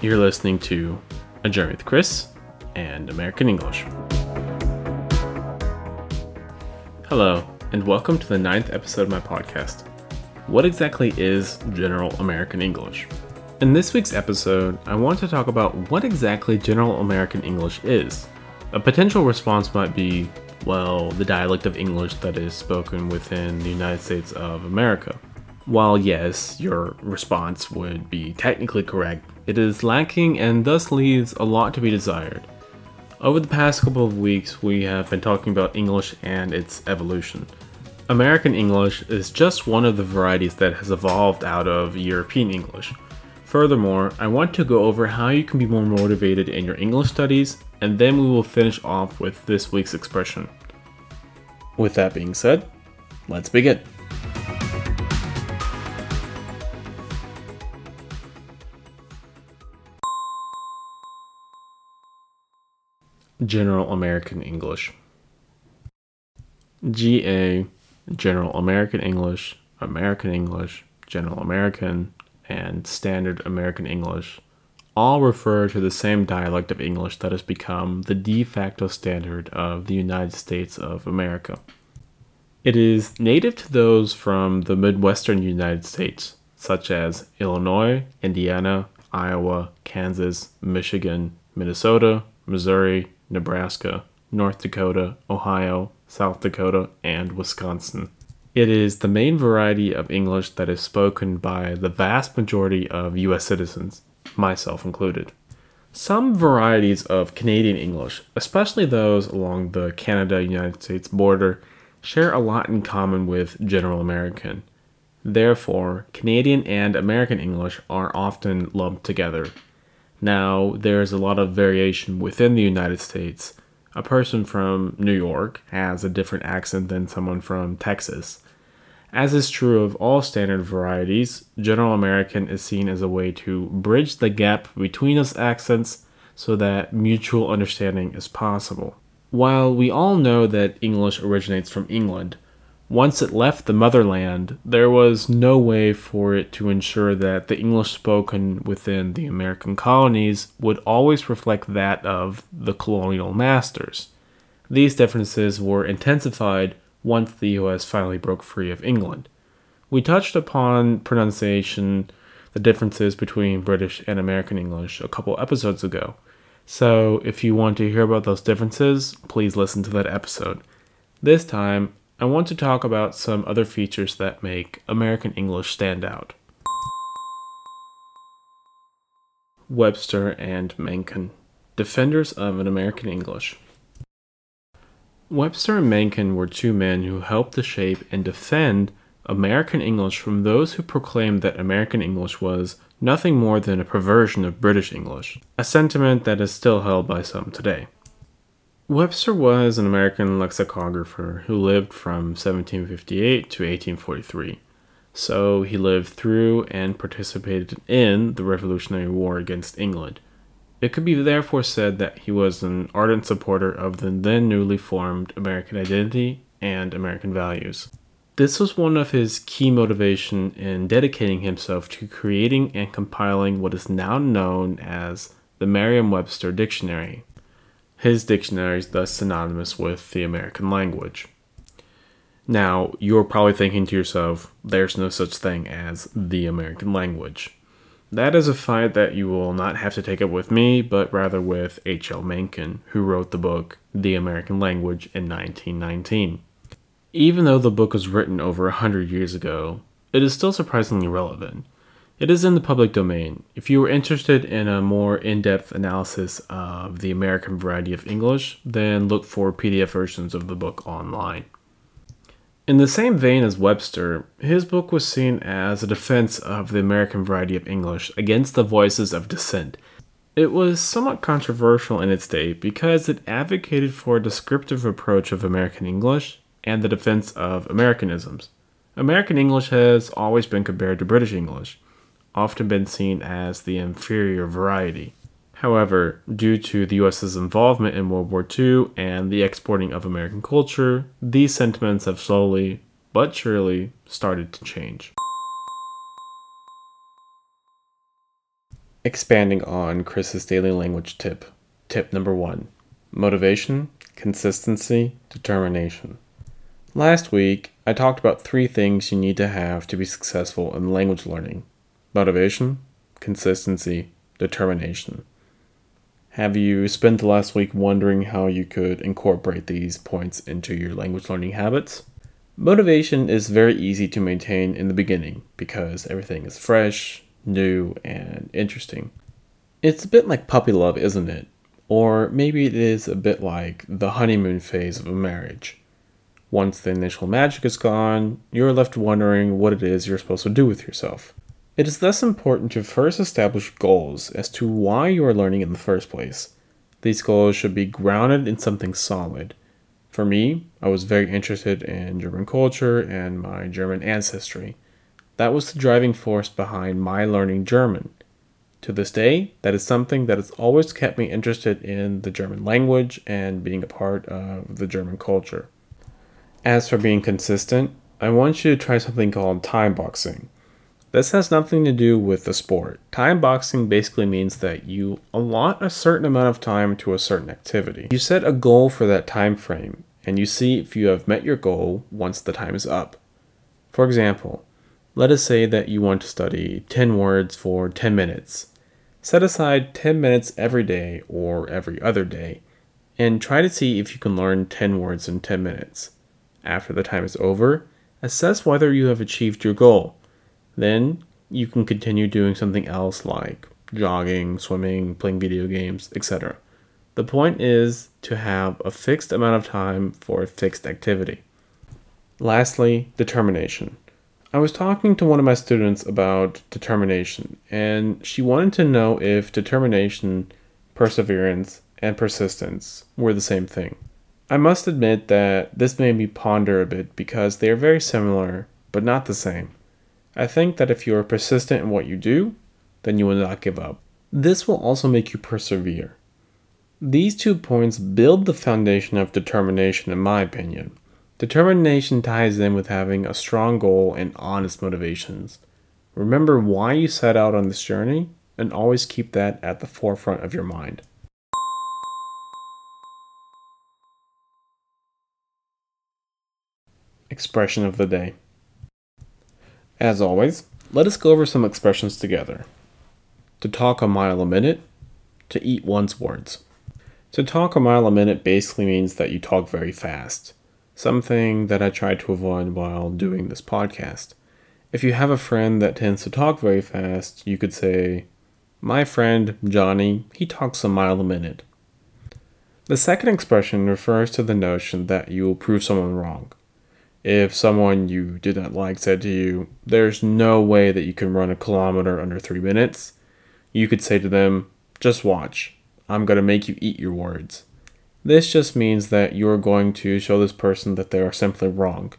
You're listening to A Journey with Chris and American English. Hello, and welcome to the ninth episode of my podcast. What exactly is General American English? In this week's episode, I want to talk about what exactly General American English is. A potential response might be, well, the dialect of English that is spoken within the United States of America. While yes, your response would be technically correct, it is lacking and thus leaves a lot to be desired. Over the past couple of weeks, we have been talking about English and its evolution. American English is just one of the varieties that has evolved out of European English. Furthermore, I want to go over how you can be more motivated in your English studies, and then we will finish off with this week's expression. With that being said, let's begin. General American English. GA, General American English, American English, General American, and Standard American English all refer to the same dialect of English that has become the de facto standard of the United States of America. It is native to those from the Midwestern United States, such as Illinois, Indiana, Iowa, Kansas, Michigan, Minnesota, Missouri, Nebraska, North Dakota, Ohio, South Dakota, and Wisconsin. It is the main variety of English that is spoken by the vast majority of US citizens, myself included. Some varieties of Canadian English, especially those along the Canada United States border, share a lot in common with General American. Therefore, Canadian and American English are often lumped together now, there's a lot of variation within the United States. A person from New York has a different accent than someone from Texas. As is true of all standard varieties, General American is seen as a way to bridge the gap between those accents so that mutual understanding is possible. While we all know that English originates from England, once it left the motherland, there was no way for it to ensure that the English spoken within the American colonies would always reflect that of the colonial masters. These differences were intensified once the US finally broke free of England. We touched upon pronunciation, the differences between British and American English a couple episodes ago. So, if you want to hear about those differences, please listen to that episode. This time, I want to talk about some other features that make American English stand out. Webster and Mencken, defenders of an American English. Webster and Mencken were two men who helped to shape and defend American English from those who proclaimed that American English was nothing more than a perversion of British English, a sentiment that is still held by some today. Webster was an American lexicographer who lived from 1758 to 1843. So he lived through and participated in the Revolutionary War against England. It could be therefore said that he was an ardent supporter of the then newly formed American identity and American values. This was one of his key motivation in dedicating himself to creating and compiling what is now known as the Merriam-Webster Dictionary, his dictionary is thus synonymous with the American language. Now, you're probably thinking to yourself, there's no such thing as the American language. That is a fight that you will not have to take up with me, but rather with H.L. Mencken, who wrote the book The American Language in 1919. Even though the book was written over a hundred years ago, it is still surprisingly relevant. It is in the public domain. If you are interested in a more in depth analysis of the American variety of English, then look for PDF versions of the book online. In the same vein as Webster, his book was seen as a defense of the American variety of English against the voices of dissent. It was somewhat controversial in its day because it advocated for a descriptive approach of American English and the defense of Americanisms. American English has always been compared to British English often been seen as the inferior variety. However, due to the US's involvement in World War II and the exporting of American culture, these sentiments have slowly but surely started to change. Expanding on Chris's daily language tip. Tip number one motivation, consistency, determination. Last week, I talked about three things you need to have to be successful in language learning motivation, consistency, determination. Have you spent the last week wondering how you could incorporate these points into your language learning habits? Motivation is very easy to maintain in the beginning because everything is fresh, new, and interesting. It's a bit like puppy love, isn't it? Or maybe it is a bit like the honeymoon phase of a marriage. Once the initial magic is gone, you're left wondering what it is you're supposed to do with yourself. It is thus important to first establish goals as to why you are learning in the first place. These goals should be grounded in something solid. For me, I was very interested in German culture and my German ancestry. That was the driving force behind my learning German. To this day, that is something that has always kept me interested in the German language and being a part of the German culture. As for being consistent, I want you to try something called time boxing. This has nothing to do with the sport. Time boxing basically means that you allot a certain amount of time to a certain activity. You set a goal for that time frame and you see if you have met your goal once the time is up. For example, let us say that you want to study 10 words for 10 minutes. Set aside 10 minutes every day or every other day and try to see if you can learn 10 words in 10 minutes. After the time is over, assess whether you have achieved your goal then you can continue doing something else like jogging, swimming, playing video games, etc. The point is to have a fixed amount of time for a fixed activity. Lastly, determination. I was talking to one of my students about determination, and she wanted to know if determination, perseverance, and persistence were the same thing. I must admit that this made me ponder a bit because they are very similar, but not the same. I think that if you are persistent in what you do, then you will not give up. This will also make you persevere. These two points build the foundation of determination, in my opinion. Determination ties in with having a strong goal and honest motivations. Remember why you set out on this journey and always keep that at the forefront of your mind. Expression of the day. As always, let us go over some expressions together. To talk a mile a minute, to eat one's words. To talk a mile a minute basically means that you talk very fast, something that I try to avoid while doing this podcast. If you have a friend that tends to talk very fast, you could say, My friend Johnny, he talks a mile a minute. The second expression refers to the notion that you will prove someone wrong if someone you did not like said to you, There's no way that you can run a kilometer under three minutes, you could say to them, Just watch. I'm going to make you eat your words. This just means that you're going to show this person that they are simply wrong.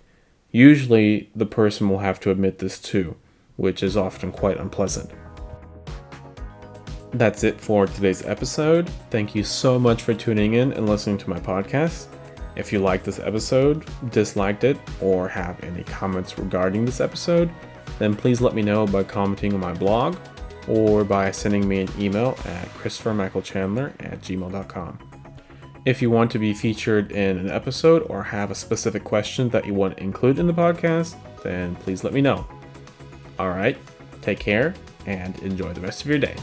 Usually, the person will have to admit this too, which is often quite unpleasant. That's it for today's episode. Thank you so much for tuning in and listening to my podcast. If you liked this episode, disliked it, or have any comments regarding this episode, then please let me know by commenting on my blog or by sending me an email at christophermichaelchandler at gmail.com. If you want to be featured in an episode or have a specific question that you want to include in the podcast, then please let me know. All right, take care and enjoy the rest of your day.